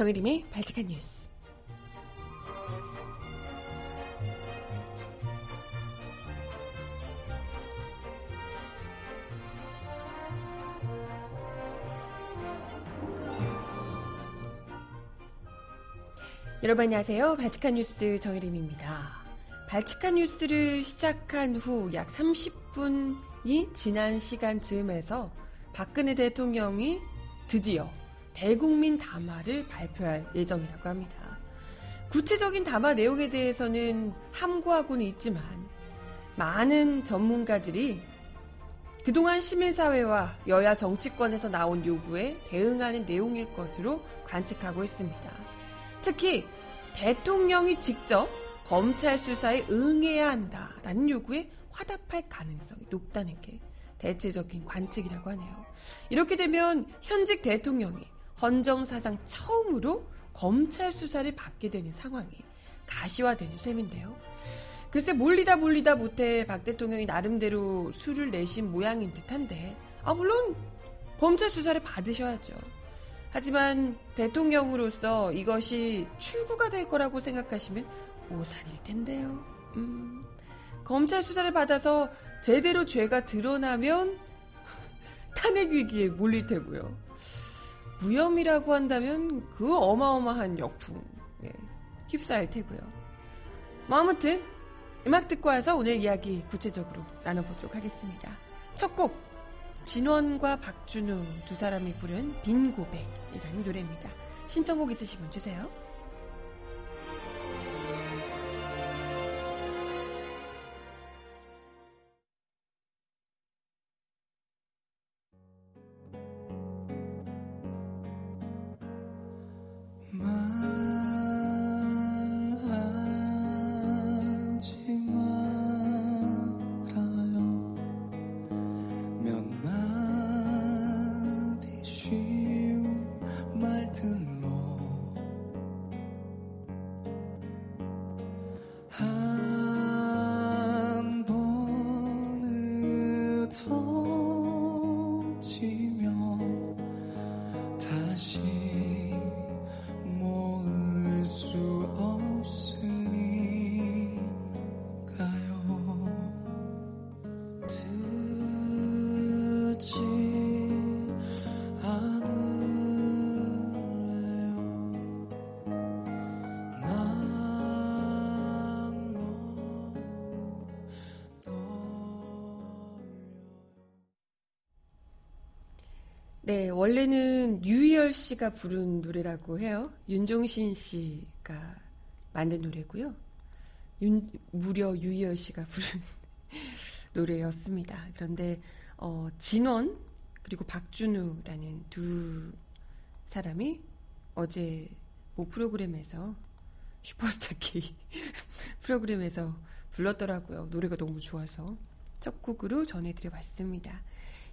정혜림의 발칙한 뉴스. 여러분 안녕하세요. 발칙한 뉴스 정혜림입니다. 발칙한 뉴스를 시작한 후 약 30분이 지난 시간 즈음에서 박근혜 대통령이 드디어 대국민 담화를 발표할 예정이라고 합니다. 구체적인 담화 내용에 대해서는 함구하고는 있지만 많은 전문가들이 그동안 시민사회와 여야 정치권에서 나온 요구에 대응하는 내용일 것으로 관측하고 있습니다. 특히 대통령이 직접 검찰 수사에 응해야 한다라는 요구에 화답할 가능성이 높다는 게 대체적인 관측이라고 하네요. 이렇게 되면 현직 대통령이 헌정 사상 처음으로 검찰 수사를 받게 되는 상황이 가시화되는 셈인데요. 글쎄 몰리다 몰리다 못해 박 대통령이 나름대로 수를 내신 모양인 듯한데 아 물론 검찰 수사를 받으셔야죠. 하지만 대통령으로서 이것이 출구가 될 거라고 생각하시면 오산일 텐데요. 음, 검찰 수사를 받아서 제대로 죄가 드러나면 탄핵 위기에 몰릴 테고요. 무혐의라고 한다면 그 어마어마한 역풍에 휩싸일 테고요. 뭐 아무튼 음악 듣고 와서 오늘 이야기 구체적으로 나눠보도록 하겠습니다. 첫 곡 진원과 박준우 두 사람이 부른 빈 고백이라는 노래입니다. 신청곡 있으시면 주세요. 네, 원래는 유희열 씨가 부른 노래라고 해요. 윤종신 씨가 만든 노래고요. 윤, 무려 유희열 씨가 부른 노래였습니다. 그런데 어, 진원 그리고 박준우라는 두 사람이 어제 모 프로그램에서 슈퍼스타 K 프로그램에서 불렀더라고요. 노래가 너무 좋아서 첫 곡으로 전해드려 봤습니다.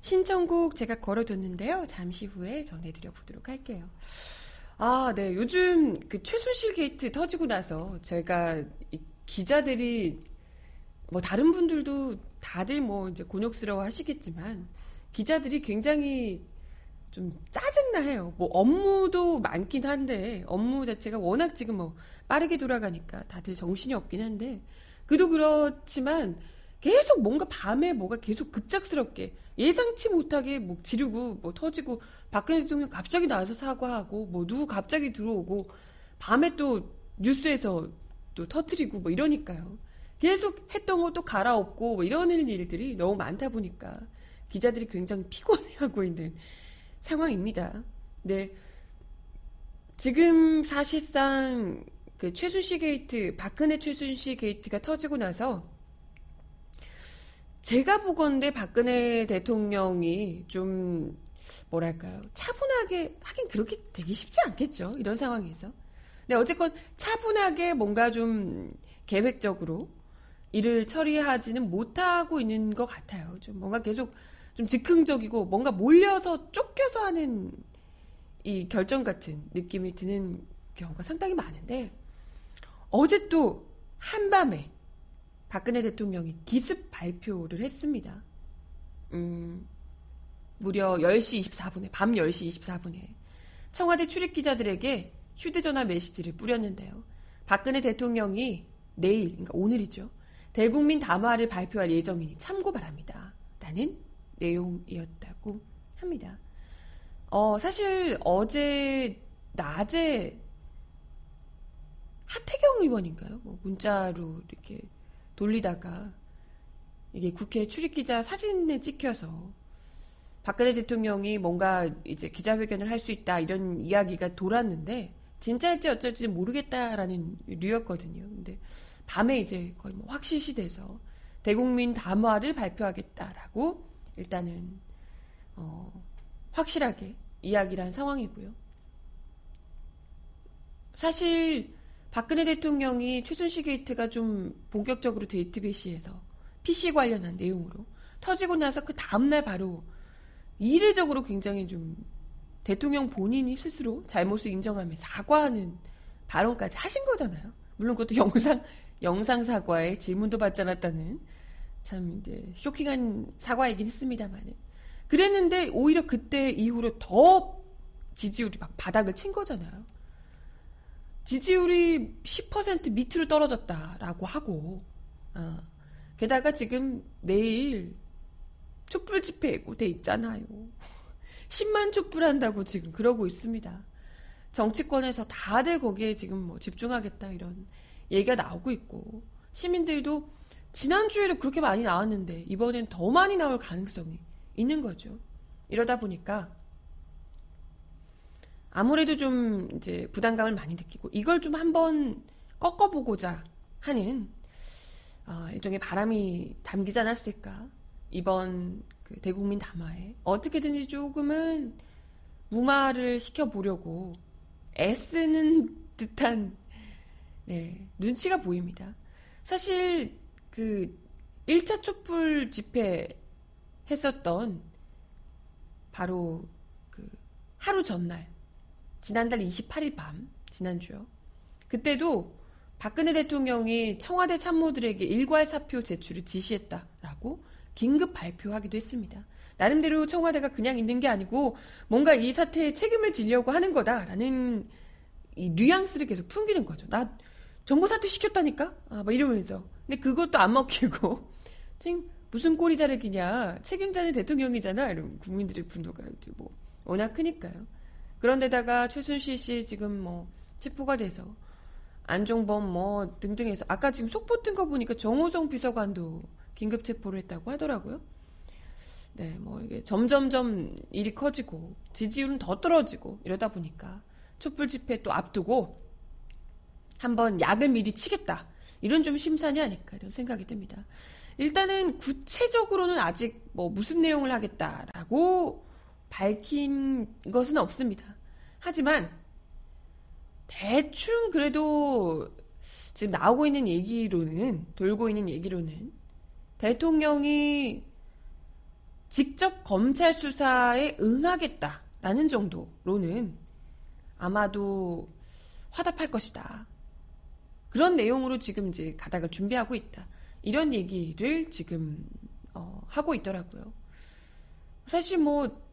신청곡 제가 걸어뒀는데요. 잠시 후에 전해드려 보도록 할게요. 아, 네. 요즘 그 최순실 게이트 터지고 나서 제가 기자들이 뭐 다른 분들도 다들 뭐 이제 곤욕스러워 하시겠지만 기자들이 굉장히 좀 짜증나 해요. 뭐 업무도 많긴 한데 업무 자체가 워낙 지금 뭐 빠르게 돌아가니까 다들 정신이 없긴 한데 그도 그렇지만 계속 뭔가 밤에 뭐가 계속 급작스럽게 예상치 못하게 뭐 지르고 뭐 터지고 박근혜 대통령 갑자기 나와서 사과하고 뭐 누구 갑자기 들어오고 밤에 또 뉴스에서 또 터트리고 뭐 이러니까요. 계속 했던 거 또 갈아엎고 뭐 이러는 일들이 너무 많다 보니까 기자들이 굉장히 피곤해하고 있는 상황입니다. 네. 지금 사실상 그 최순실 게이트, 박근혜 최순실 게이트가 터지고 나서 제가 보건대 박근혜 대통령이 좀 뭐랄까요 차분하게 하긴 그렇게 되기 쉽지 않겠죠 이런 상황에서. 네 어쨌건 차분하게 뭔가 좀 계획적으로 일을 처리하지는 못하고 있는 것 같아요. 좀 뭔가 계속 좀 즉흥적이고 뭔가 몰려서 쫓겨서 하는 이 결정 같은 느낌이 드는 경우가 상당히 많은데 어제 또 한밤에 박근혜 대통령이 기습 발표를 했습니다. 음, 무려 10시 24분에, 밤 10시 24분에 청와대 출입 기자들에게 휴대전화 메시지를 뿌렸는데요. 박근혜 대통령이 내일, 그러니까 오늘이죠. 대국민 담화를 발표할 예정이니 참고 바랍니다. 라는 내용이었다고 합니다. 어, 사실 어제 낮에 하태경 의원인가요? 뭐 문자로 이렇게 돌리다가 이게 국회 출입기자 사진에 찍혀서 박근혜 대통령이 뭔가 이제 기자회견을 할 수 있다 이런 이야기가 돌았는데 진짜일지 어쩔지 모르겠다라는 류였거든요. 근데 밤에 이제 거의 뭐 확실시 돼서 대국민 담화를 발표하겠다라고 일단은 어, 확실하게 이야기를 한 상황이고요. 사실 박근혜 대통령이 최순실 게이트가 좀 본격적으로 데이트베이시에서 PC 관련한 내용으로 터지고 나서 그 다음날 바로 이례적으로 굉장히 좀 대통령 본인이 스스로 잘못을 인정하며 사과하는 발언까지 하신 거잖아요. 물론 그것도 영상 영상 사과에 질문도 받지 않았다는 참 이제 쇼킹한 사과이긴 했습니다만은 그랬는데 오히려 그때 이후로 더 지지율이 막 바닥을 친 거잖아요. 지지율이 10% 밑으로 떨어졌다라고 하고 어. 게다가 지금 내일 촛불 집회 예고돼 있잖아요. 10만 촛불 한다고 지금 그러고 있습니다. 정치권에서 다들 거기에 지금 뭐 집중하겠다 이런 얘기가 나오고 있고 시민들도 지난주에도 그렇게 많이 나왔는데 이번엔 더 많이 나올 가능성이 있는 거죠. 이러다 보니까 아무래도 좀 이제 부담감을 많이 느끼고 이걸 좀 한번 꺾어보고자 하는 어, 일종의 바람이 담기지 않았을까 이번 그 대국민 담화에 어떻게든지 조금은 무마를 시켜보려고 애쓰는 듯한 네, 눈치가 보입니다. 사실 그 1차 촛불 집회 했었던 바로 그 하루 전날 지난달 28일 밤 지난주요. 그때도 박근혜 대통령이 청와대 참모들에게 일괄 사표 제출을 지시했다라고 긴급 발표하기도 했습니다. 나름대로 청와대가 그냥 있는 게 아니고 뭔가 이 사태에 책임을 지려고 하는 거다라는 이 뉘앙스를 계속 풍기는 거죠. 나 정보 사퇴 시켰다니까? 아, 막 이러면서. 근데 그것도 안 먹히고 지금 무슨 꼬리 자르기냐? 책임자는 대통령이잖아. 이런 국민들의 분노가 이제 뭐 워낙 크니까요. 그런데다가 최순실 씨 지금 뭐 체포가 돼서 안종범 뭐 등등해서 아까 지금 속보 뜬 거 보니까 정호성 비서관도 긴급 체포를 했다고 하더라고요. 네, 뭐 이게 점점점 일이 커지고 지지율은 더 떨어지고 이러다 보니까 촛불 집회 또 앞두고 한번 약을 미리 치겠다. 이런 좀 심산이 아닐까 이런 생각이 듭니다. 일단은 구체적으로는 아직 뭐 무슨 내용을 하겠다라고 밝힌 것은 없습니다. 하지만 대충 그래도 지금 나오고 있는 얘기로는 돌고 있는 얘기로는 대통령이 직접 검찰 수사에 응하겠다라는 정도로는 아마도 화답할 것이다. 그런 내용으로 지금 이제 가닥을 준비하고 있다. 이런 얘기를 지금 어, 하고 있더라고요. 사실 뭐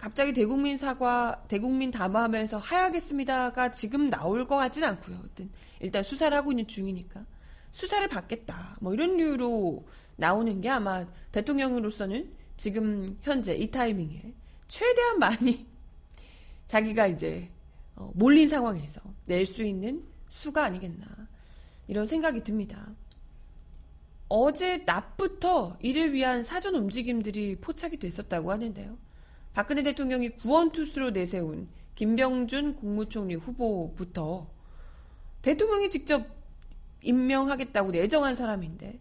갑자기 대국민 사과, 대국민 담화하면서 하야하겠습니다가 지금 나올 것 같진 않고요. 일단 수사를 하고 있는 중이니까 수사를 받겠다. 뭐 이런 이유로 나오는 게 아마 대통령으로서는 지금 현재 이 타이밍에 최대한 많이 자기가 이제 어, 몰린 상황에서 낼 수 있는 수가 아니겠나 이런 생각이 듭니다. 어제 낮부터 이를 위한 사전 움직임들이 포착이 됐었다고 하는데요. 박근혜 대통령이 구원투수로 내세운 김병준 국무총리 후보부터 대통령이 직접 임명하겠다고 내정한 사람인데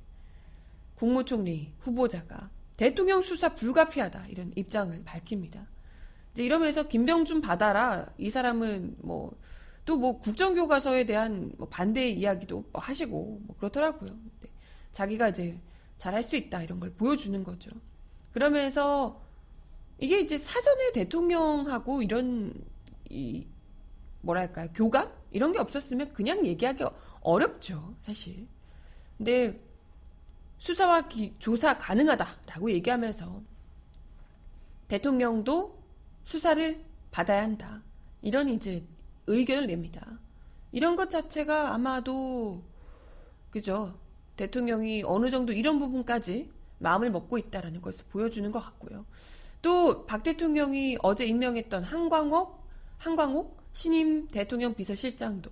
국무총리 후보자가 대통령 수사 불가피하다 이런 입장을 밝힙니다. 이제 이러면서 김병준 받아라 이 사람은 뭐 또뭐 국정교과서에 대한 뭐 반대 이야기도 뭐 하시고 뭐 그렇더라고요. 자기가 이제 잘할 수 있다 이런 걸 보여주는 거죠. 그러면서 이게 이제 사전에 대통령하고 이런 이 뭐랄까요 교감 이런 게 없었으면 그냥 얘기하기 어렵죠 사실. 근데 수사와 기, 조사 가능하다라고 얘기하면서 대통령도 수사를 받아야 한다 이런 이제 의견을 냅니다. 이런 것 자체가 아마도 그죠 대통령이 어느 정도 이런 부분까지 마음을 먹고 있다라는 것을 보여주는 것 같고요. 또 박 대통령이 어제 임명했던 한광옥 한광옥 신임 대통령 비서실장도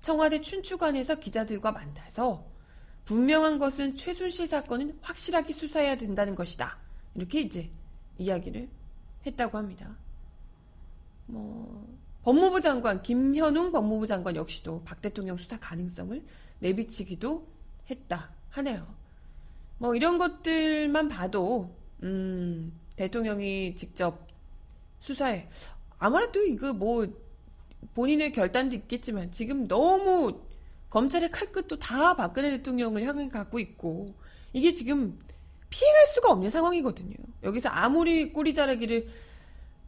청와대 춘추관에서 기자들과 만나서 분명한 것은 최순실 사건은 확실하게 수사해야 된다는 것이다. 이렇게 이제 이야기를 했다고 합니다. 뭐 법무부 장관 김현웅 법무부 장관 역시도 박 대통령 수사 가능성을 내비치기도 했다 하네요. 뭐 이런 것들만 봐도 음, 대통령이 직접 수사해 아무래도 이거 뭐 본인의 결단도 있겠지만 지금 너무 검찰의 칼끝도 다 박근혜 대통령을 향해 갖고 있고 이게 지금 피해갈 수가 없는 상황이거든요. 여기서 아무리 꼬리 자르기를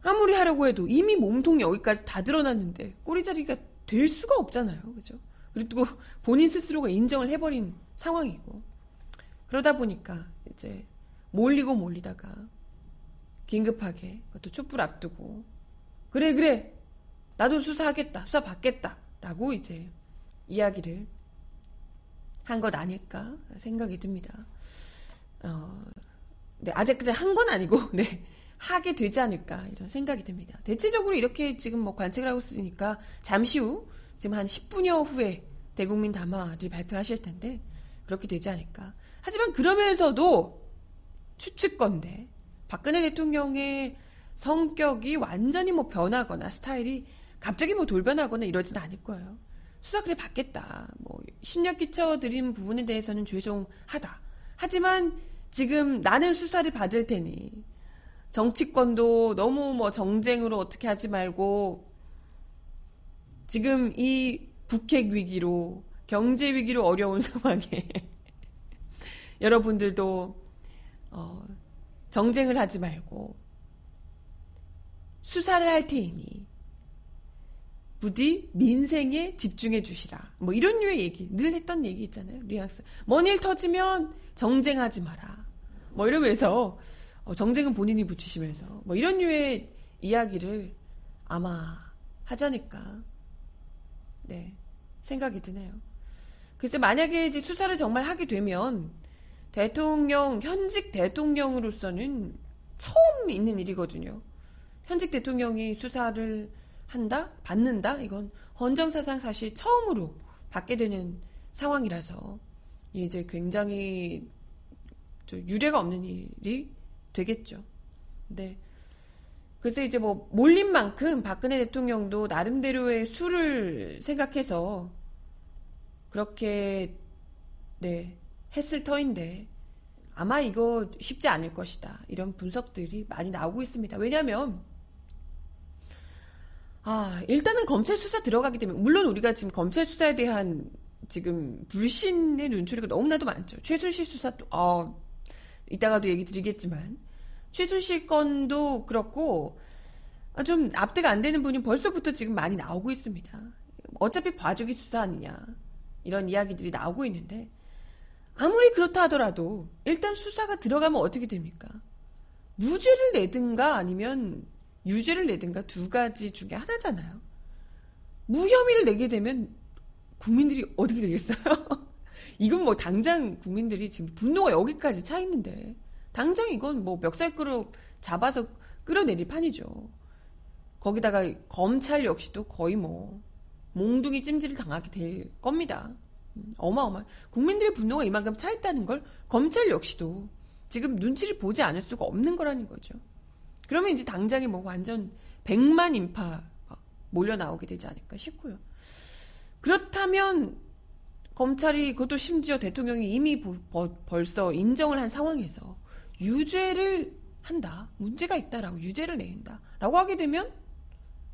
아무리 하려고 해도 이미 몸통이 여기까지 다 드러났는데 꼬리 자르기가 될 수가 없잖아요. 그죠? 그리고 본인 스스로가 인정을 해버린 상황이고 그러다 보니까 이제 몰리고 몰리다가 긴급하게 그것도 촛불 앞두고 그래 그래 나도 수사하겠다 수사 받겠다 라고 이제 이야기를 한 것 아닐까 생각이 듭니다. 어, 네, 아직 그냥 한건 아니고, 네, 하게 되지 않을까, 이런 생각이 듭니다. 대체적으로 이렇게 지금 뭐 관측을 하고 있으니까, 잠시 후, 지금 한 10분여 후에 대국민 담화를 발표하실 텐데, 그렇게 되지 않을까. 하지만 그러면서도 추측건데, 박근혜 대통령의 성격이 완전히 뭐 변하거나 스타일이 갑자기 뭐 돌변하거나 이러진 않을 거예요. 수사 그래 받겠다. 뭐 심력 끼쳐드린 부분에 대해서는 죄송하다. 하지만 지금 나는 수사를 받을 테니 정치권도 너무 뭐 정쟁으로 어떻게 하지 말고 지금 이 북핵 위기로 경제 위기로 어려운 상황에 여러분들도 어, 정쟁을 하지 말고 수사를 할 테이니 부디 민생에 집중해 주시라. 뭐 이런 류의 얘기 늘 했던 얘기 있잖아요. 뉘앙스. 뭔일 터지면 정쟁하지 마라. 뭐 이러면서 어, 정쟁은 본인이 붙이시면서 뭐 이런 류의 이야기를 아마 않을까. 네. 생각이 드네요. 글쎄 만약에 이제 수사를 정말 하게 되면 대통령 현직 대통령으로서는 처음 있는 일이거든요. 현직 대통령이 수사를 한다? 받는다? 이건 헌정사상 사실 처음으로 받게 되는 상황이라서 이제 굉장히 유례가 없는 일이 되겠죠. 네. 그래서 이제 뭐 몰린 만큼 박근혜 대통령도 나름대로의 수를 생각해서 그렇게 네 했을 터인데 아마 이거 쉽지 않을 것이다 이런 분석들이 많이 나오고 있습니다. 왜냐하면 아, 일단은 검찰 수사 들어가기 때문에, 물론 우리가 지금 검찰 수사에 대한 지금 불신의 눈초리가 너무나도 많죠. 최순실 수사도, 어, 이따가도 얘기 드리겠지만, 최순실 건도 그렇고, 아, 좀 납득 안 되는 분이 벌써부터 지금 많이 나오고 있습니다. 어차피 봐주기 수사 아니냐. 이런 이야기들이 나오고 있는데, 아무리 그렇다 하더라도, 일단 수사가 들어가면 어떻게 됩니까? 무죄를 내든가 아니면 유죄를 내든가 두 가지 중에 하나잖아요. 무혐의를 내게 되면 국민들이 어떻게 되겠어요? 이건 뭐 당장 국민들이 지금 분노가 여기까지 차 있는데 당장 이건 뭐 멱살 끌어 잡아서 끌어내릴 판이죠. 거기다가 검찰 역시도 거의 뭐 몽둥이 찜질을 당하게 될 겁니다. 음, 어마어마. 국민들의 분노가 이만큼 차 있다는 걸 검찰 역시도 지금 눈치를 보지 않을 수가 없는 거라는 거죠. 그러면 이제 당장에 뭐 완전 100만 인파 몰려 나오게 되지 않을까 싶고요. 그렇다면 검찰이 그것도 심지어 대통령이 이미 벌써 인정을 한 상황에서 유죄를 한다. 문제가 있다라고 유죄를 내린다 라고 하게 되면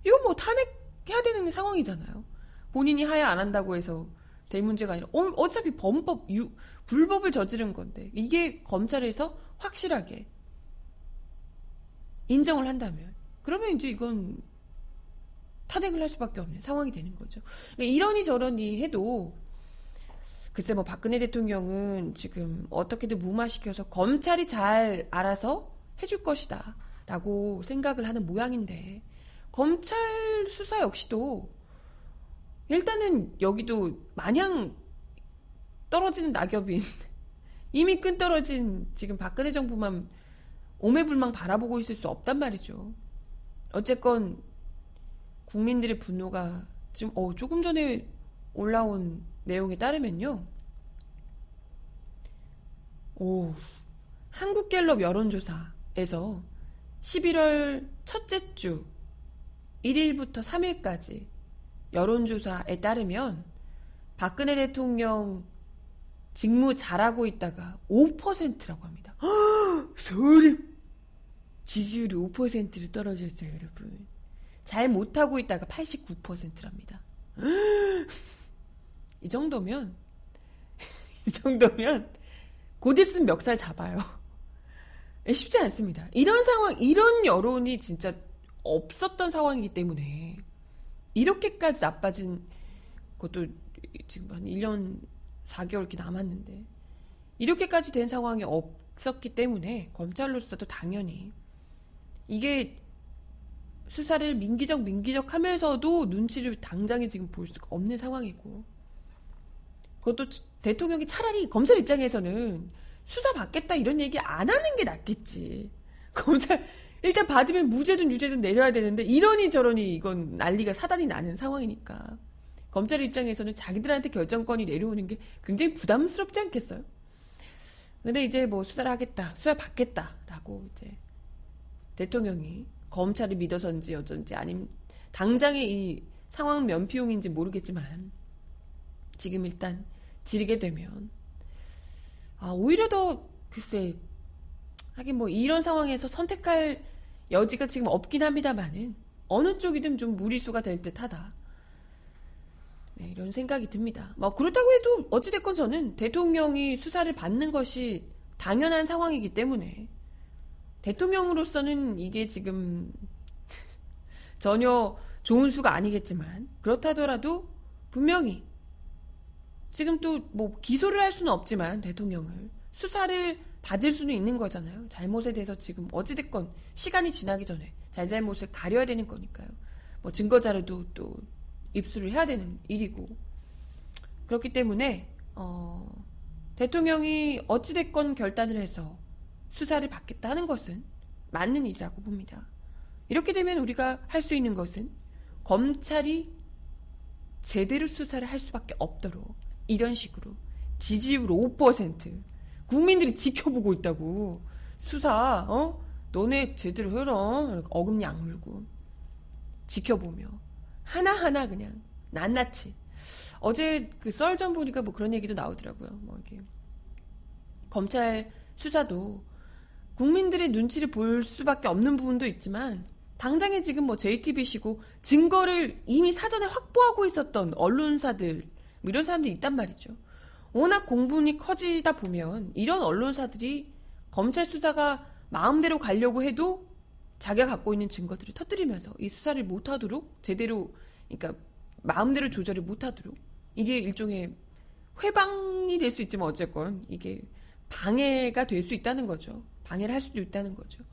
이거 뭐 탄핵해야 되는 상황이잖아요. 본인이 하야 안 한다고 해서 될 문제가 아니라 어, 차피 범법 유, 불법을 저지른 건데 이게 검찰에서 확실하게 인정을 한다면 그러면 이제 이건 탄핵을 할 수밖에 없는 상황이 되는 거죠. 그러니까 이러니 저러니 해도 글쎄 뭐 박근혜 대통령은 지금 어떻게든 무마시켜서 검찰이 잘 알아서 해줄 것이다 라고 생각을 하는 모양인데 검찰 수사 역시도 일단은 여기도 마냥 떨어지는 낙엽인 이미 끈 떨어진 지금 박근혜 정부만 오매불망 바라보고 있을 수 없단 말이죠. 어쨌건 국민들의 분노가 지금 어, 조금 전에 올라온 내용에 따르면요. 오, 한국갤럽 여론조사에서 11월 첫째 주 1일부터 3일까지 여론조사에 따르면 박근혜 대통령 직무 잘하고 있다가 5%라고 합니다. 소름! 지지율이 5%로 떨어졌어요, 여러분. 잘 못하고 있다가 89%랍니다. 이 정도면, 이 정도면, 곧 있으면 멱살 잡아요. 예, 쉽지 않습니다. 이런 상황, 이런 여론이 진짜 없었던 상황이기 때문에, 이렇게까지 나빠진 것도 지금 한 1년 4개월 이렇게 남았는데, 이렇게까지 된 상황이 없었기 때문에, 검찰로서도 당연히, 이게 수사를 민기적 민기적 하면서도 눈치를 당장에 지금 볼 수가 없는 상황이고 그것도 대통령이 차라리 검찰 입장에서는 수사 받겠다 이런 얘기 안 하는 게 낫겠지. 검찰 일단 받으면 무죄든 유죄든 내려야 되는데 이러니 저러니 이건 난리가 사단이 나는 상황이니까 검찰 입장에서는 자기들한테 결정권이 내려오는 게 굉장히 부담스럽지 않겠어요? 근데 이제 뭐 수사를 하겠다, 수사 받겠다라고 이제 대통령이 검찰을 믿어서인지 어쩐지 아니면 당장의 이 상황 면피용인지 모르겠지만 지금 일단 지르게 되면 아 오히려 더 글쎄 하긴 뭐 이런 상황에서 선택할 여지가 지금 없긴 합니다만은 어느 쪽이든 좀 무리수가 될 듯하다. 네, 이런 생각이 듭니다. 뭐 그렇다고 해도 어찌됐건 저는 대통령이 수사를 받는 것이 당연한 상황이기 때문에 대통령으로서는 이게 지금 전혀 좋은 수가 아니겠지만 그렇다더라도 분명히 지금 또 뭐 기소를 할 수는 없지만 대통령을 수사를 받을 수는 있는 거잖아요. 잘못에 대해서 지금 어찌됐건 시간이 지나기 전에 잘잘못을 가려야 되는 거니까요. 뭐 증거 자료도 또 입수를 해야 되는 일이고 그렇기 때문에 어, 대통령이 어찌됐건 결단을 해서 수사를 받겠다 하는 것은 맞는 일이라고 봅니다. 이렇게 되면 우리가 할 수 있는 것은 검찰이 제대로 수사를 할 수밖에 없도록 이런 식으로 지지율 5% 국민들이 지켜보고 있다고. 수사 어? 너네 제대로 해라. 어금니 악물고 지켜보며. 하나하나 그냥 낱낱이. 어제 그 썰전 보니까 뭐 그런 얘기도 나오더라고요. 뭐 이게 검찰 수사도 국민들의 눈치를 볼 수밖에 없는 부분도 있지만 당장에 지금 뭐 JTBC고 증거를 이미 사전에 확보하고 있었던 언론사들 뭐 이런 사람들이 있단 말이죠. 워낙 공분이 커지다 보면 이런 언론사들이 검찰 수사가 마음대로 가려고 해도 자기가 갖고 있는 증거들을 터뜨리면서 이 수사를 못하도록 제대로 그러니까 마음대로 조절을 못하도록 이게 일종의 회방이 될 수 있지만 어쨌건 이게 방해가 될 수 있다는 거죠. 방해를 할 수도 있다는 거죠.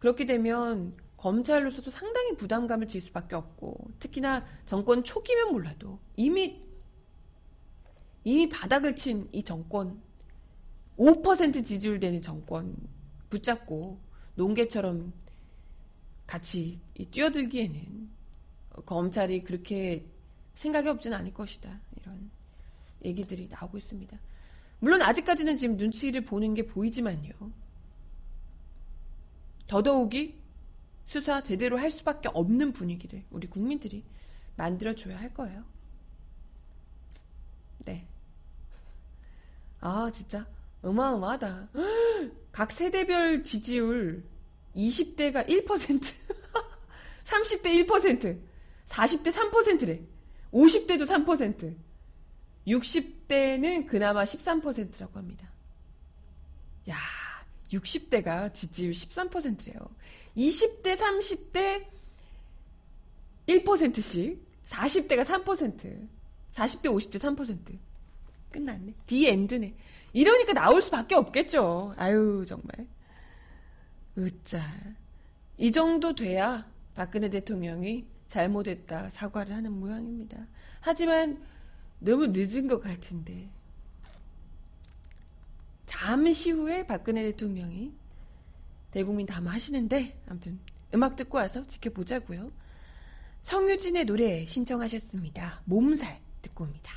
그렇게 되면 검찰로서도 상당히 부담감을 질 수밖에 없고 특히나 정권 초기면 몰라도 이미 이미 바닥을 친 이 정권 5% 지지율 되는 정권 붙잡고 농개처럼 같이 뛰어들기에는 검찰이 그렇게 생각이 없지는 않을 것이다. 이런 얘기들이 나오고 있습니다. 물론 아직까지는 지금 눈치를 보는 게 보이지만요. 더더욱이 수사 제대로 할 수밖에 없는 분위기를 우리 국민들이 만들어줘야 할 거예요. 네. 아, 진짜 어마어마하다. 각 세대별 지지율 20대가 1%, 30대 1%, 40대 3%래. 50대도 3%, 60대는 그나마 13%라고 합니다. 야, 60대가 지지율 13%래요. 20대, 30대 1%씩, 40대가 3%, 40대, 50대 3%. 끝났네. 디엔드네. 이러니까 나올 수밖에 없겠죠. 아유, 정말. 으짜. 이 정도 돼야 박근혜 대통령이 잘못했다 사과를 하는 모양입니다. 하지만 너무 늦은 것 같은데 잠시 후에 박근혜 대통령이 대국민 담화하시는데 아무튼 음악 듣고 와서 지켜보자고요. 성유진의 노래 신청하셨습니다. 몸살 듣고 옵니다.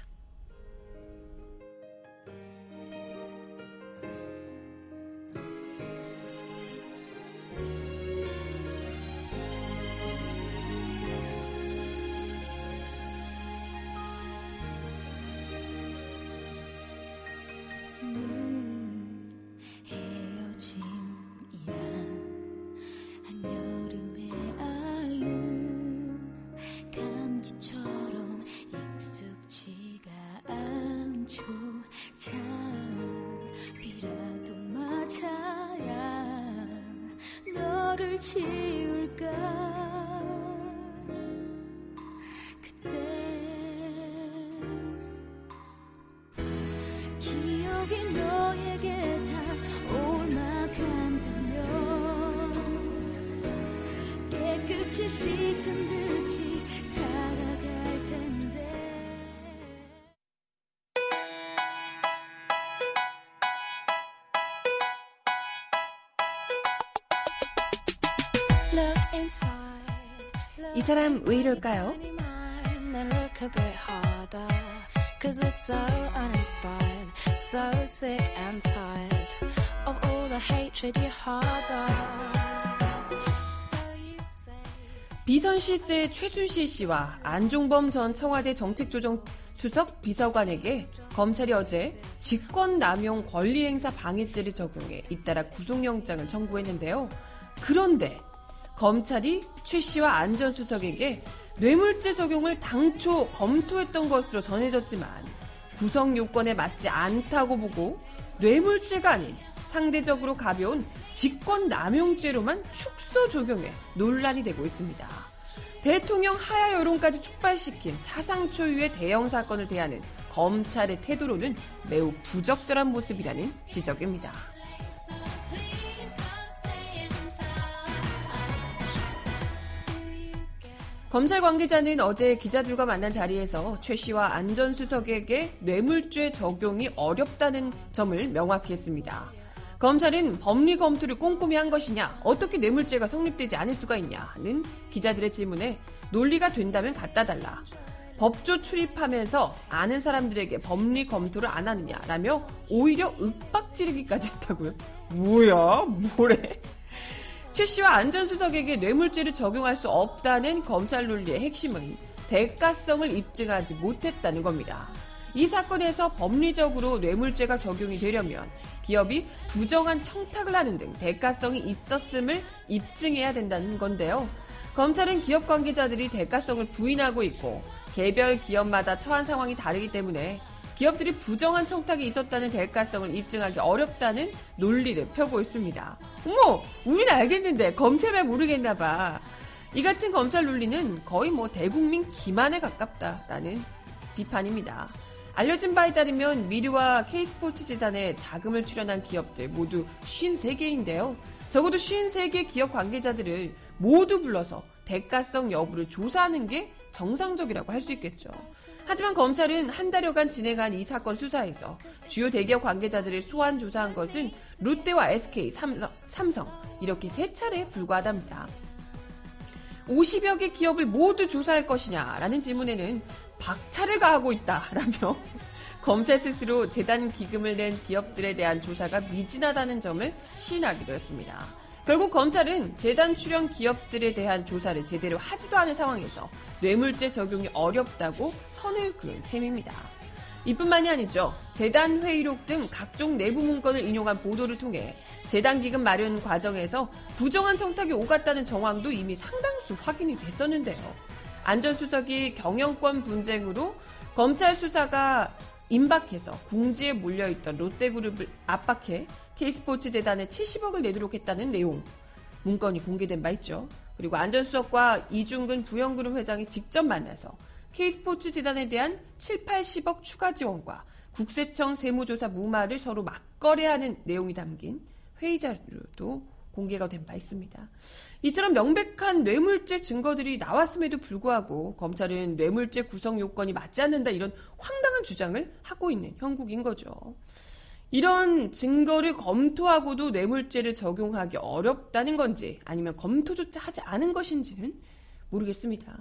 이 사람 왜 이럴까요? 비선실세 최순실 씨와 안종범 전 청와대 정책조정 수석 비서관에게 검찰이 어제 직권남용 권리행사 방해죄를 적용해 잇따라 구속영장을 청구했는데요. 그런데 검찰이 최 씨와 안 전 수석에게 뇌물죄 적용을 당초 검토했던 것으로 전해졌지만 구성 요건에 맞지 않다고 보고 뇌물죄가 아닌 상대적으로 가벼운 직권남용죄로만 축소 적용해 논란이 되고 있습니다. 대통령 하야 여론까지 촉발시킨 사상 초유의 대형 사건을 대하는 검찰의 태도로는 매우 부적절한 모습이라는 지적입니다. 검찰 관계자는 어제 기자들과 만난 자리에서 최 씨와 안전 수석에게 뇌물죄 적용이 어렵다는 점을 명확히 했습니다. 검찰은 법리 검토를 꼼꼼히 한 것이냐, 어떻게 뇌물죄가 성립되지 않을 수가 있냐는 기자들의 질문에 논리가 된다면 갖다 달라. 법조 출입하면서 아는 사람들에게 법리 검토를 안 하느냐라며 오히려 윽박 지르기까지 했다고요. 뭐야? 뭐래? 최 씨와 안전수석에게 뇌물죄를 적용할 수 없다는 검찰 논리의 핵심은 대가성을 입증하지 못했다는 겁니다. 이 사건에서 법리적으로 뇌물죄가 적용이 되려면 기업이 부정한 청탁을 하는 등 대가성이 있었음을 입증해야 된다는 건데요. 검찰은 기업 관계자들이 대가성을 부인하고 있고 개별 기업마다 처한 상황이 다르기 때문에 기업들이 부정한 청탁이 있었다는 대가성을 입증하기 어렵다는 논리를 펴고 있습니다. 어머, 우린 알겠는데 검찰만 모르겠나 봐. 이 같은 검찰 논리는 거의 뭐 대국민 기만에 가깝다라는 비판입니다. 알려진 바에 따르면 미르와 K스포츠 재단에 자금을 출연한 기업들 모두 53개인데요. 적어도 53개 기업 관계자들을 모두 불러서 대가성 여부를 조사하는 게 정상적이라고 할 수 있겠죠. 하지만 검찰은 한 달여간 진행한 이 사건 수사에서 주요 대기업 관계자들을 소환 조사한 것은 롯데와 SK, 삼성, 삼성 이렇게 세 차례에 불과하답니다. 50여 개 기업을 모두 조사할 것이냐라는 질문에는 박차를 가하고 있다라며 검찰 스스로 재단 기금을 낸 기업들에 대한 조사가 미진하다는 점을 시인하기도 했습니다. 결국 검찰은 재단 출연 기업들에 대한 조사를 제대로 하지도 않은 상황에서 뇌물죄 적용이 어렵다고 선을 그은 셈입니다. 이뿐만이 아니죠. 재단 회의록 등 각종 내부 문건을 인용한 보도를 통해 재단 기금 마련 과정에서 부정한 청탁이 오갔다는 정황도 이미 상당수 확인이 됐었는데요. 안전수석이 경영권 분쟁으로 검찰 수사가 임박해서 궁지에 몰려있던 롯데그룹을 압박해 K스포츠 재단에 70억을 내도록 했다는 내용 문건이 공개된 바 있죠. 그리고 안전수석과 이중근 부영그룹 회장이 직접 만나서 K스포츠 재단에 대한 7, 80억 추가 지원과 국세청 세무조사 무마를 서로 맞거래하는 내용이 담긴 회의 자료도 공개가 된 바 있습니다. 이처럼 명백한 뇌물죄 증거들이 나왔음에도 불구하고 검찰은 뇌물죄 구성 요건이 맞지 않는다 이런 황당한 주장을 하고 있는 형국인 거죠. 이런 증거를 검토하고도 뇌물죄를 적용하기 어렵다는 건지 아니면 검토조차 하지 않은 것인지는 모르겠습니다.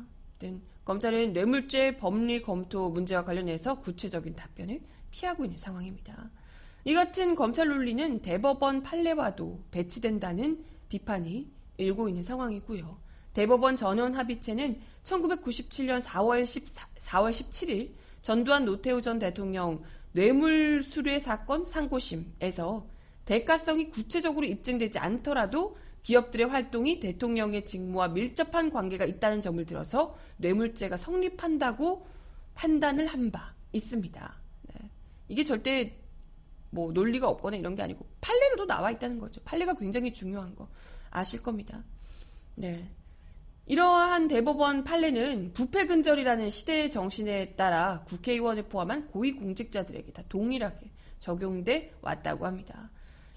검찰은 뇌물죄 법리 검토 문제와 관련해서 구체적인 답변을 피하고 있는 상황입니다. 이 같은 검찰 논리는 대법원 판례와도 배치된다는 비판이 일고 있는 상황이고요. 대법원 전원 합의체는 1997년 4월 14, 4월 17일 전두환 노태우 전 대통령 뇌물 수뢰 사건 상고심에서 대가성이 구체적으로 입증되지 않더라도 기업들의 활동이 대통령의 직무와 밀접한 관계가 있다는 점을 들어서 뇌물죄가 성립한다고 판단을 한 바 있습니다. 네. 이게 절대 뭐 논리가 없거나 이런 게 아니고 판례로도 나와 있다는 거죠. 판례가 굉장히 중요한 거 아실 겁니다. 네. 이러한 대법원 판례는 부패 근절이라는 시대의 정신에 따라 국회의원을 포함한 고위공직자들에게 다 동일하게 적용돼 왔다고 합니다.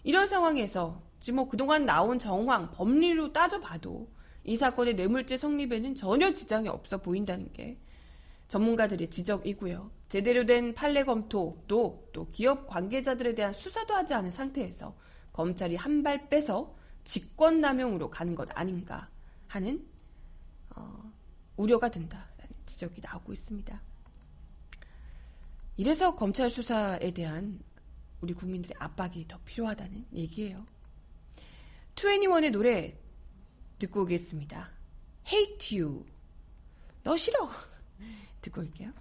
이런 상황에서 지금 뭐 그동안 나온 정황, 법리로 따져봐도 이 사건의 뇌물죄 성립에는 전혀 지장이 없어 보인다는 게 전문가들의 지적이고요. 제대로 된 판례 검토도 또 기업 관계자들에 대한 수사도 하지 않은 상태에서 검찰이 한 발 빼서 직권남용으로 가는 것 아닌가 하는 어, 우려가 든다라는 지적이 나오고 있습니다. 이래서 검찰 수사에 대한 우리 국민들의 압박이 더 필요하다는 얘기예요. 2NE1의 노래 듣고 오겠습니다. Hate You. 너 싫어. 듣고 올게요.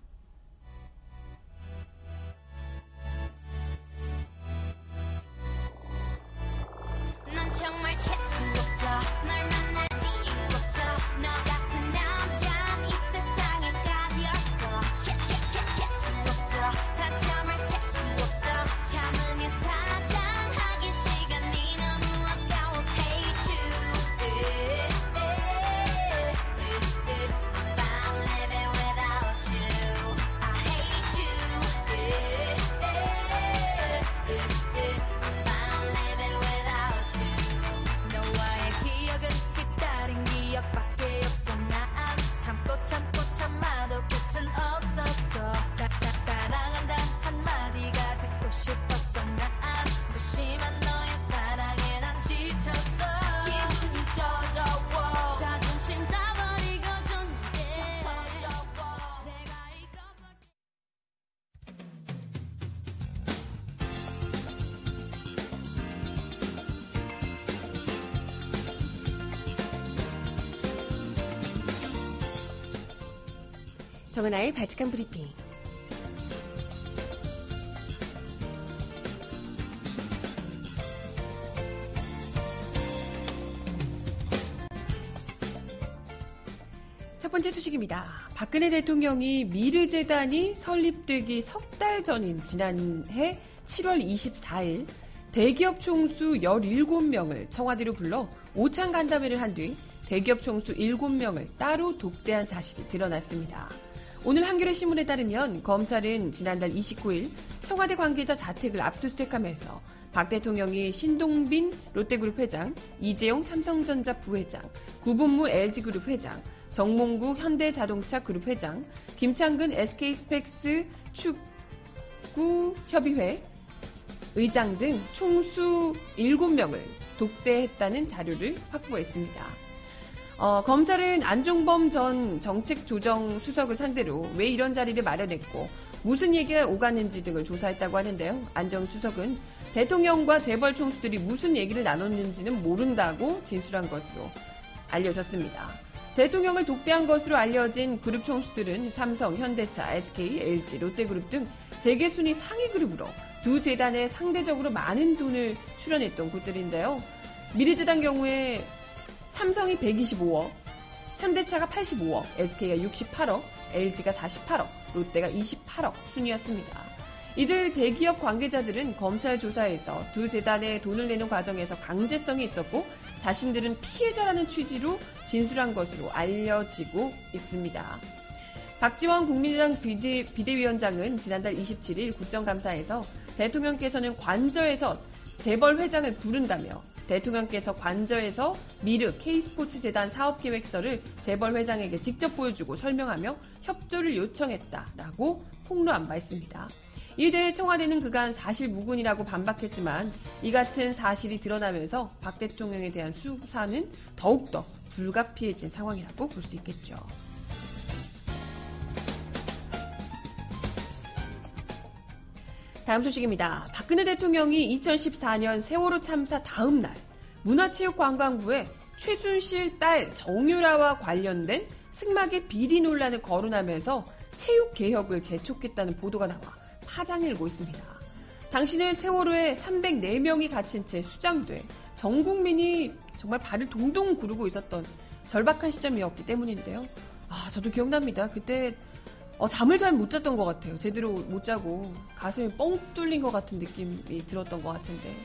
정은아의 바칙한 브리핑. 첫 번째 소식입니다. 박근혜 대통령이 미르재단이 설립되기 석 달 전인 지난해 7월 24일 대기업 총수 17명을 청와대로 불러 오찬 간담회를 한 뒤 대기업 총수 7명을 따로 독대한 사실이 드러났습니다. 오늘 한겨레 신문에 따르면 검찰은 지난달 29일 청와대 관계자 자택을 압수수색하면서 박 대통령이 신동빈 롯데그룹 회장, 이재용 삼성전자 부회장, 구본무 LG그룹 회장, 정몽구 현대자동차 그룹 회장, 김창근 SK스펙스 축구협의회 의장 등 총수 7명을 독대했다는 자료를 확보했습니다. 어, 검찰은 안종범 전 정책조정수석을 상대로 왜 이런 자리를 마련했고 무슨 얘기가 오갔는지 등을 조사했다고 하는데요. 안정 수석은 대통령과 재벌 총수들이 무슨 얘기를 나눴는지는 모른다고 진술한 것으로 알려졌습니다. 대통령을 독대한 것으로 알려진 그룹 총수들은 삼성, 현대차, SK, LG, 롯데그룹 등 재계 순위 상위 그룹으로 두 재단에 상대적으로 많은 돈을 출연했던 곳들인데요. 미래재단 경우에 삼성이 125억, 현대차가 85억, SK가 68억, LG가 48억, 롯데가 28억 순이었습니다. 이들 대기업 관계자들은 검찰 조사에서 두 재단에 돈을 내는 과정에서 강제성이 있었고 자신들은 피해자라는 취지로 진술한 것으로 알려지고 있습니다. 박지원 국민의당 비대, 비대위원장은 지난달 27일 국정감사에서 대통령께서는 관저에서 재벌 회장을 부른다며 대통령께서 관저에서 미르 K스포츠 재단 사업 계획서를 재벌 회장에게 직접 보여주고 설명하며 협조를 요청했다라고 폭로한 바 있습니다. 이에 대해 청와대는 그간 사실 무근이라고 반박했지만 이 같은 사실이 드러나면서 박 대통령에 대한 수사는 더욱더 불가피해진 상황이라고 볼 수 있겠죠. 다음 소식입니다. 박근혜 대통령이 2014년 세월호 참사 다음 날 문화체육관광부에 최순실 딸 정유라와 관련된 승막의 비리 논란을 거론하면서 체육 개혁을 재촉했다는 보도가 나와 파장이 일고 있습니다. 당시는 세월호에 304명이 갇힌 채 수장돼 전 국민이 정말 발을 동동 구르고 있었던 절박한 시점이었기 때문인데요. 아, 저도 기억납니다. 그때 어, 잠을 잘 못 잤던 것 같아요. 제대로 못 자고 가슴이 뻥 뚫린 것 같은 느낌이 들었던 것 같은데.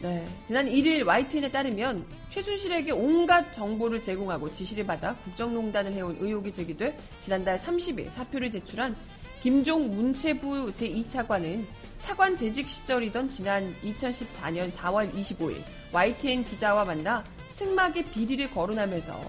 네. 지난 1일 YTN에 따르면 최순실에게 온갖 정보를 제공하고 지시를 받아 국정농단을 해온 의혹이 제기돼 지난달 30일 사표를 제출한 김종 문체부 제2차관은 차관 재직 시절이던 지난 2014년 4월 25일 YTN 기자와 만나 승막의 비리를 거론하면서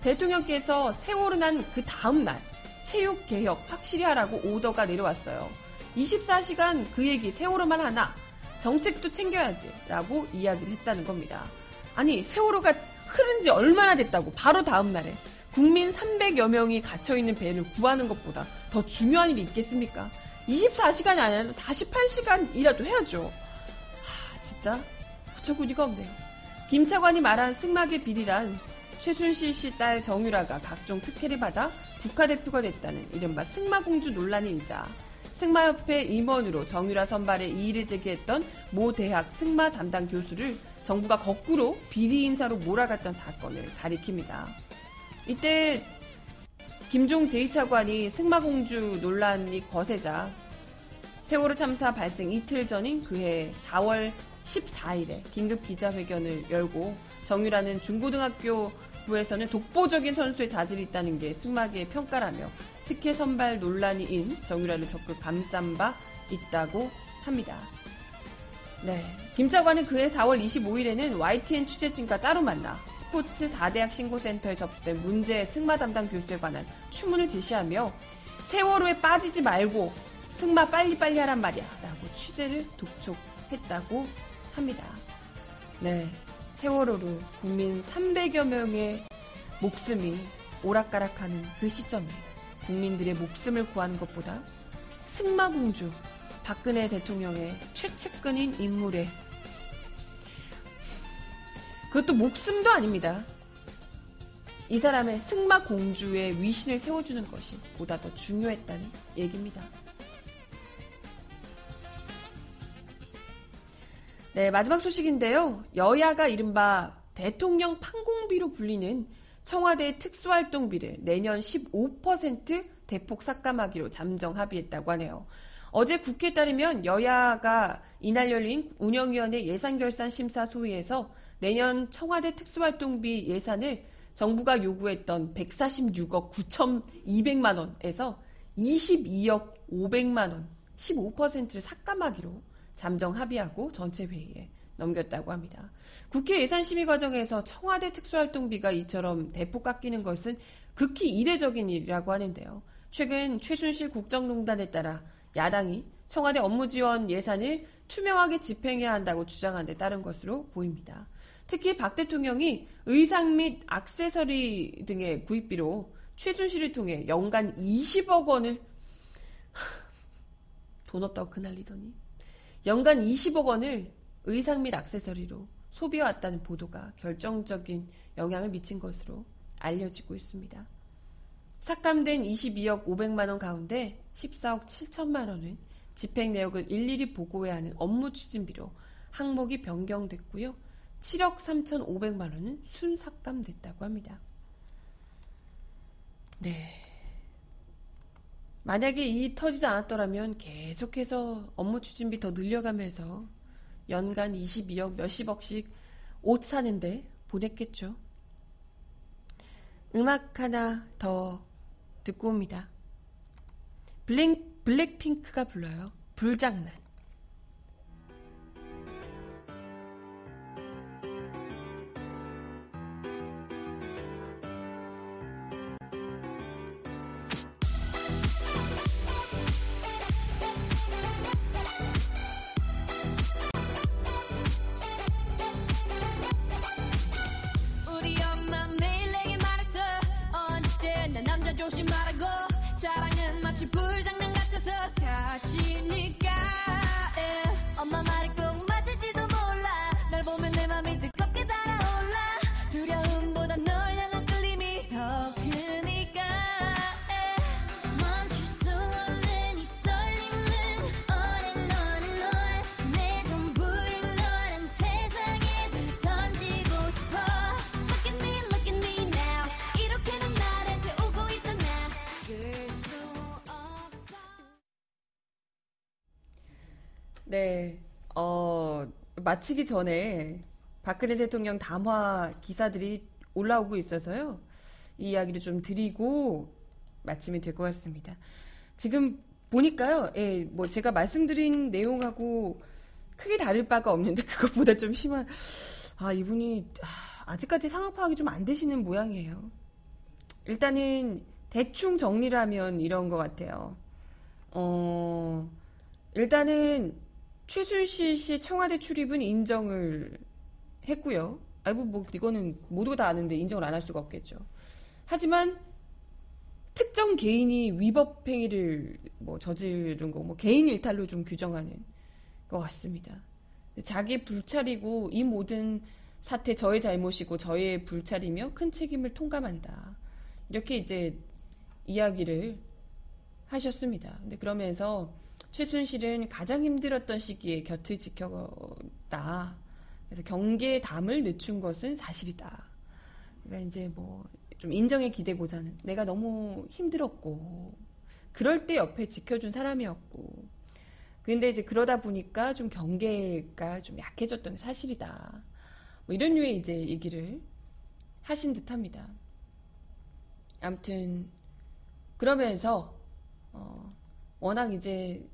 대통령께서 세월을 난그 다음날 체육 개혁 확실히 하라고 오더가 내려왔어요. 24시간 그 얘기 세월호만 하나 정책도 챙겨야지 라고 이야기를 했다는 겁니다. 아니 세월호가 흐른 지 얼마나 됐다고 바로 다음 날에 국민 300여 명이 갇혀 있는 배를 구하는 것보다 더 중요한 일이 있겠습니까? 24시간이 아니라 48시간이라도 해야죠. 하, 진짜 어처구니가 없네요. 김 차관이 말한 승막의 비리란 최순실 씨 딸 정유라가 각종 특혜를 받아 국가대표가 됐다는 이른바 승마공주 논란이 일자 승마협회 임원으로 정유라 선발에 이의를 제기했던 모 대학 승마 담당 교수를 정부가 거꾸로 비리 인사로 몰아갔던 사건을 가리킵니다. 이때 김종 제2차관이 승마공주 논란이 거세자 세월호 참사 발생 이틀 전인 그해 4월 14일에 긴급 기자회견을 열고 정유라는 중고등학교 부에서는 독보적인 선수의 자질이 있다는 게 승마계의 평가라며 특혜 선발 논란이 인 정유라를 적극 감싼 바 있다고 합니다. 네. 김 차관은 그해 4월 25일에는 YTN 취재진과 따로 만나 스포츠 4대학 신고센터에 접수된 문제 승마 담당 교수에 관한 추문을 제시하며 세월호에 빠지지 말고 승마 빨리빨리 하란 말이야 라고 취재를 독촉했다고 합니다. 네. 세월호로 국민 300여 명의 목숨이 오락가락하는 그 시점에 국민들의 목숨을 구하는 것보다 승마공주 박근혜 대통령의 최측근인 인물에 그것도 목숨도 아닙니다. 이 사람의 승마공주의 위신을 세워주는 것이 보다 더 중요했다는 얘기입니다. 네, 마지막 소식인데요. 여야가 이른바 대통령 판공비로 불리는 청와대 특수활동비를 내년 15% 대폭 삭감하기로 잠정 합의했다고 하네요. 어제 국회에 따르면 여야가 이날 열린 운영위원회 예산결산 심사 소위에서 내년 청와대 특수활동비 예산을 정부가 요구했던 146억 9,200만 원에서 22억 500만 원, 15%를 삭감하기로 잠정 합의하고 전체 회의에 넘겼다고 합니다. 국회 예산심의 과정에서 청와대 특수활동비가 이처럼 대폭 깎이는 것은 극히 이례적인 일이라고 하는데요. 최근 최순실 국정농단에 따라 야당이 청와대 업무 지원 예산을 투명하게 집행해야 한다고 주장한 데 따른 것으로 보입니다. 특히 박 대통령이 의상 및 악세서리 등의 구입비로 최순실을 통해 연간 20억 원을 돈 없다고 그날리더니 연간 20억 원을 의상 및 액세서리로 소비해왔다는 보도가 결정적인 영향을 미친 것으로 알려지고 있습니다. 삭감된 22억 500만 원 가운데 14억 7천만 원은 집행 내역을 일일이 보고해야 하는 업무 추진비로 항목이 변경됐고요. 7억 3천5백만 원은 순삭감됐다고 합니다. 네. 만약에 이 터지지 않았더라면 계속해서 업무 추진비 더 늘려가면서 연간 22억 몇십억씩 옷 사는데 보냈겠죠. 음악 하나 더 듣고 옵니다. 블랙, 블랙핑크가 불러요. 불장난. 조심하라고 사랑은 마치 불장난 같아서 다치니까 yeah. 엄마 마치기 전에 박근혜 대통령 담화 기사들이 올라오고 있어서요. 이 이야기를 좀 드리고 마치면 될 것 같습니다. 지금 보니까요, 예, 뭐 제가 말씀드린 내용하고 크게 다를 바가 없는데 그것보다 좀 심한, 아, 이분이 아, 아직까지 상황 파악이 좀 안 되시는 모양이에요. 일단은 대충 정리를 하면 이런 것 같아요. 어, 일단은 최순실 씨 청와대 출입은 인정을 했고요. 아이고 뭐 이거는 모두가 다 아는데 인정을 안 할 수가 없겠죠. 하지만 특정 개인이 위법 행위를 뭐 저지른 거, 뭐 개인 일탈로 좀 규정하는 것 같습니다. 자기 불찰이고 이 모든 사태 저의 잘못이고 저의 불찰이며 큰 책임을 통감한다. 이렇게 이제 이야기를 하셨습니다. 근데 그러면서 최순실은 가장 힘들었던 시기에 곁을 지켰다. 그래서 경계의 담을 늦춘 것은 사실이다. 그러니까 이제 뭐 좀 인정에 기대고자는 내가 너무 힘들었고 그럴 때 옆에 지켜준 사람이었고 근데 이제 그러다 보니까 좀 경계가 좀 약해졌던 게 사실이다. 뭐 이런 류의 이제 얘기를 하신 듯 합니다. 아무튼 그러면서 어, 워낙 이제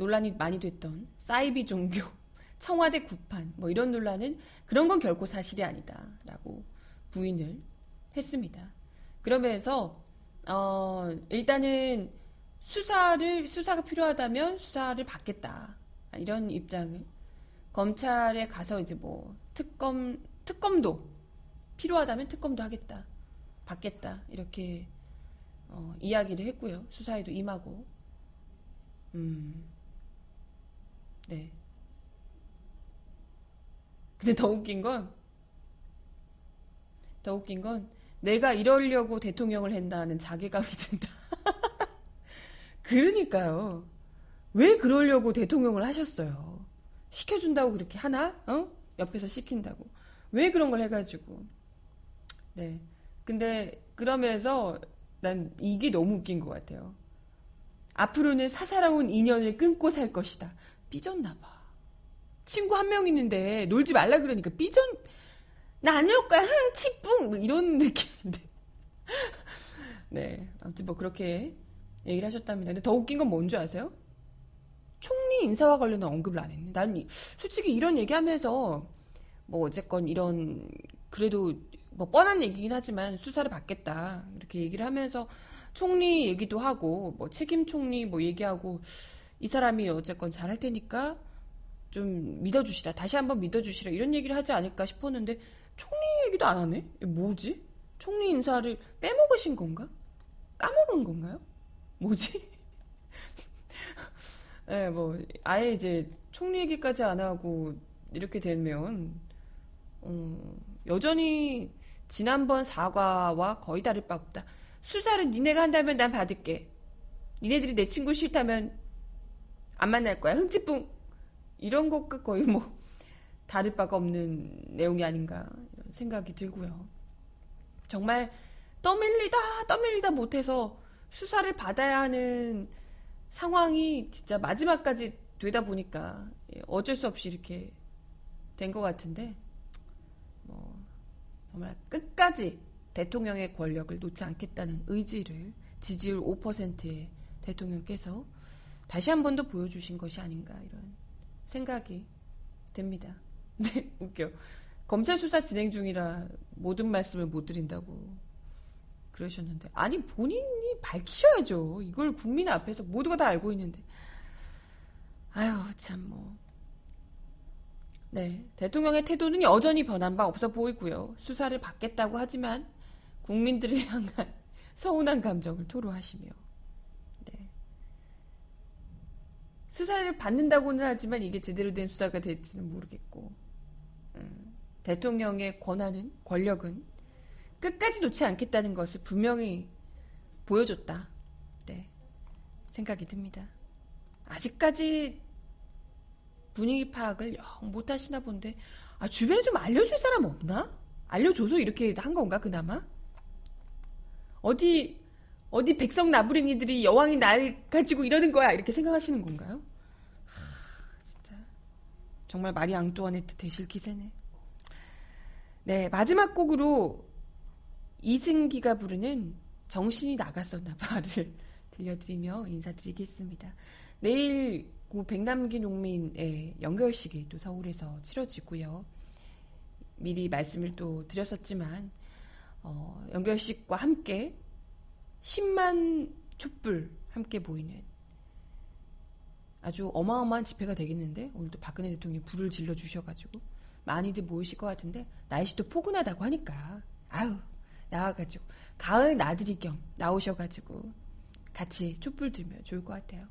논란이 많이 됐던 사이비 종교, 청와대 구판 뭐 이런 논란은 그런 건 결코 사실이 아니다라고 부인을 했습니다. 그러면서 어, 일단은 수사를 수사가 필요하다면 수사를 받겠다. 이런 입장을 검찰에 가서 이제 뭐 특검 특검도 필요하다면 특검도 하겠다 받겠다 이렇게 어, 이야기를 했고요. 수사에도 임하고. 음, 네. 근데 더 웃긴 건, 더 웃긴 건, 내가 이러려고 대통령을 했다는 자괴감이 든다. 그러니까요. 왜 그러려고 대통령을 하셨어요? 시켜준다고 그렇게 하나? 어? 옆에서 시킨다고. 왜 그런 걸 해가지고. 네. 근데, 그러면서 난 이게 너무 웃긴 것 같아요. 앞으로는 사사로운 인연을 끊고 살 것이다. 삐졌나 봐. 친구 한 명 있는데 놀지 말라 그러니까 삐졌 나안놀 거야. 흥 치뿡 뭐 이런 느낌인데. 네. 아무튼 뭐 그렇게 얘기를 하셨답니다. 근데 더 웃긴 건 뭔지 아세요? 총리 인사와 관련한 언급을 안 했네. 난 솔직히 이런 얘기하면서 뭐 어쨌건 이런 그래도 뭐 뻔한 얘기긴 하지만 수사를 받겠다 이렇게 얘기를 하면서 총리 얘기도 하고 뭐 책임 총리 뭐 얘기하고 이 사람이 어쨌건 잘할 테니까 좀 믿어주시라. 다시 한번 믿어주시라. 이런 얘기를 하지 않을까 싶었는데 총리 얘기도 안 하네? 뭐지? 총리 인사를 빼먹으신 건가? 까먹은 건가요? 뭐지? 예, 네, 뭐 아예 이제 총리 얘기까지 안 하고 이렇게 되면 어, 여전히 지난번 사과와 거의 다를 바 없다. 수사를 니네가 한다면 난 받을게. 니네들이 내 친구 싫다면 안 만날 거야. 흥치뿡. 이런 것과 거의 뭐 다를 바가 없는 내용이 아닌가 이런 생각이 들고요. 정말 떠밀리다 떠밀리다 못해서 수사를 받아야 하는 상황이 진짜 마지막까지 되다 보니까 어쩔 수 없이 이렇게 된 것 같은데 뭐 정말 끝까지 대통령의 권력을 놓지 않겠다는 의지를 지지율 5%의 대통령께서 다시 한 번 더 보여주신 것이 아닌가 이런 생각이 듭니다. 네, 웃겨. 검찰 수사 진행 중이라 모든 말씀을 못 드린다고 그러셨는데 아니 본인이 밝히셔야죠. 이걸 국민 앞에서 모두가 다 알고 있는데 아유 참 뭐. 네, 대통령의 태도는 여전히 변한 바 없어 보이고요. 수사를 받겠다고 하지만 국민들을 향한 서운한 감정을 토로하시며 네. 수사를 받는다고는 하지만 이게 제대로 된 수사가 될지는 모르겠고 음, 대통령의 권한은 권력은 끝까지 놓지 않겠다는 것을 분명히 보여줬다. 네, 생각이 듭니다. 아직까지 분위기 파악을 영 못하시나 본데 아, 주변에 좀 알려줄 사람 없나? 알려줘서 이렇게 한 건가 그나마? 어디 어디 백성 나부랭이들이 여왕이 날 가지고 이러는 거야 이렇게 생각하시는 건가요? 하, 정말 마리 앙뚜아네트 되실 기세네. 네, 마지막 곡으로 이승기가 부르는 정신이 나갔었나 봐를 들려드리며 인사드리겠습니다. 내일 고 백남기 농민의 연결식이 또 서울에서 치러지고요. 미리 말씀을 또 드렸었지만 어, 연결식과 함께 10만 촛불 함께 보이는 아주 어마어마한 집회가 되겠는데 오늘도 박근혜 대통령이 불을 질러 주셔가지고 많이들 모이실 것 같은데 날씨도 포근하다고 하니까 아유 나와가지고 가을 나들이 겸 나오셔가지고 같이 촛불 들면 좋을 것 같아요.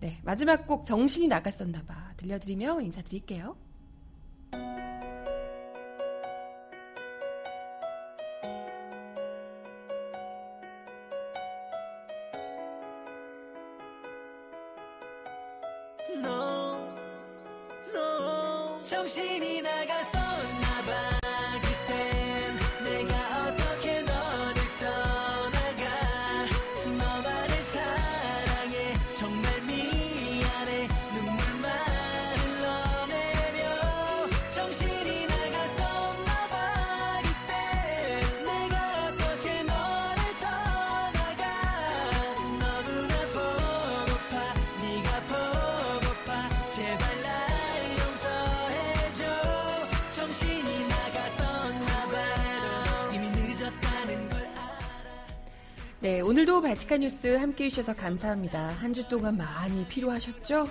네 마지막 곡 정신이 나갔었나봐 들려드리며 인사드릴게요. 네, 오늘도 발칙한 뉴스 함께 해주셔서 감사합니다. 한 주 동안 많이 필요하셨죠?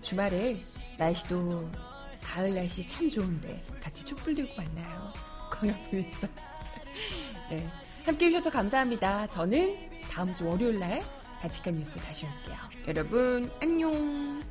주말에 날씨도 가을 날씨 참 좋은데 같이 촛불 들고 만나요. 광화문에서. 네, 함께 해주셔서 감사합니다. 저는 다음 주 월요일 날 발칙한 뉴스 다시 올게요. 여러분, 안녕!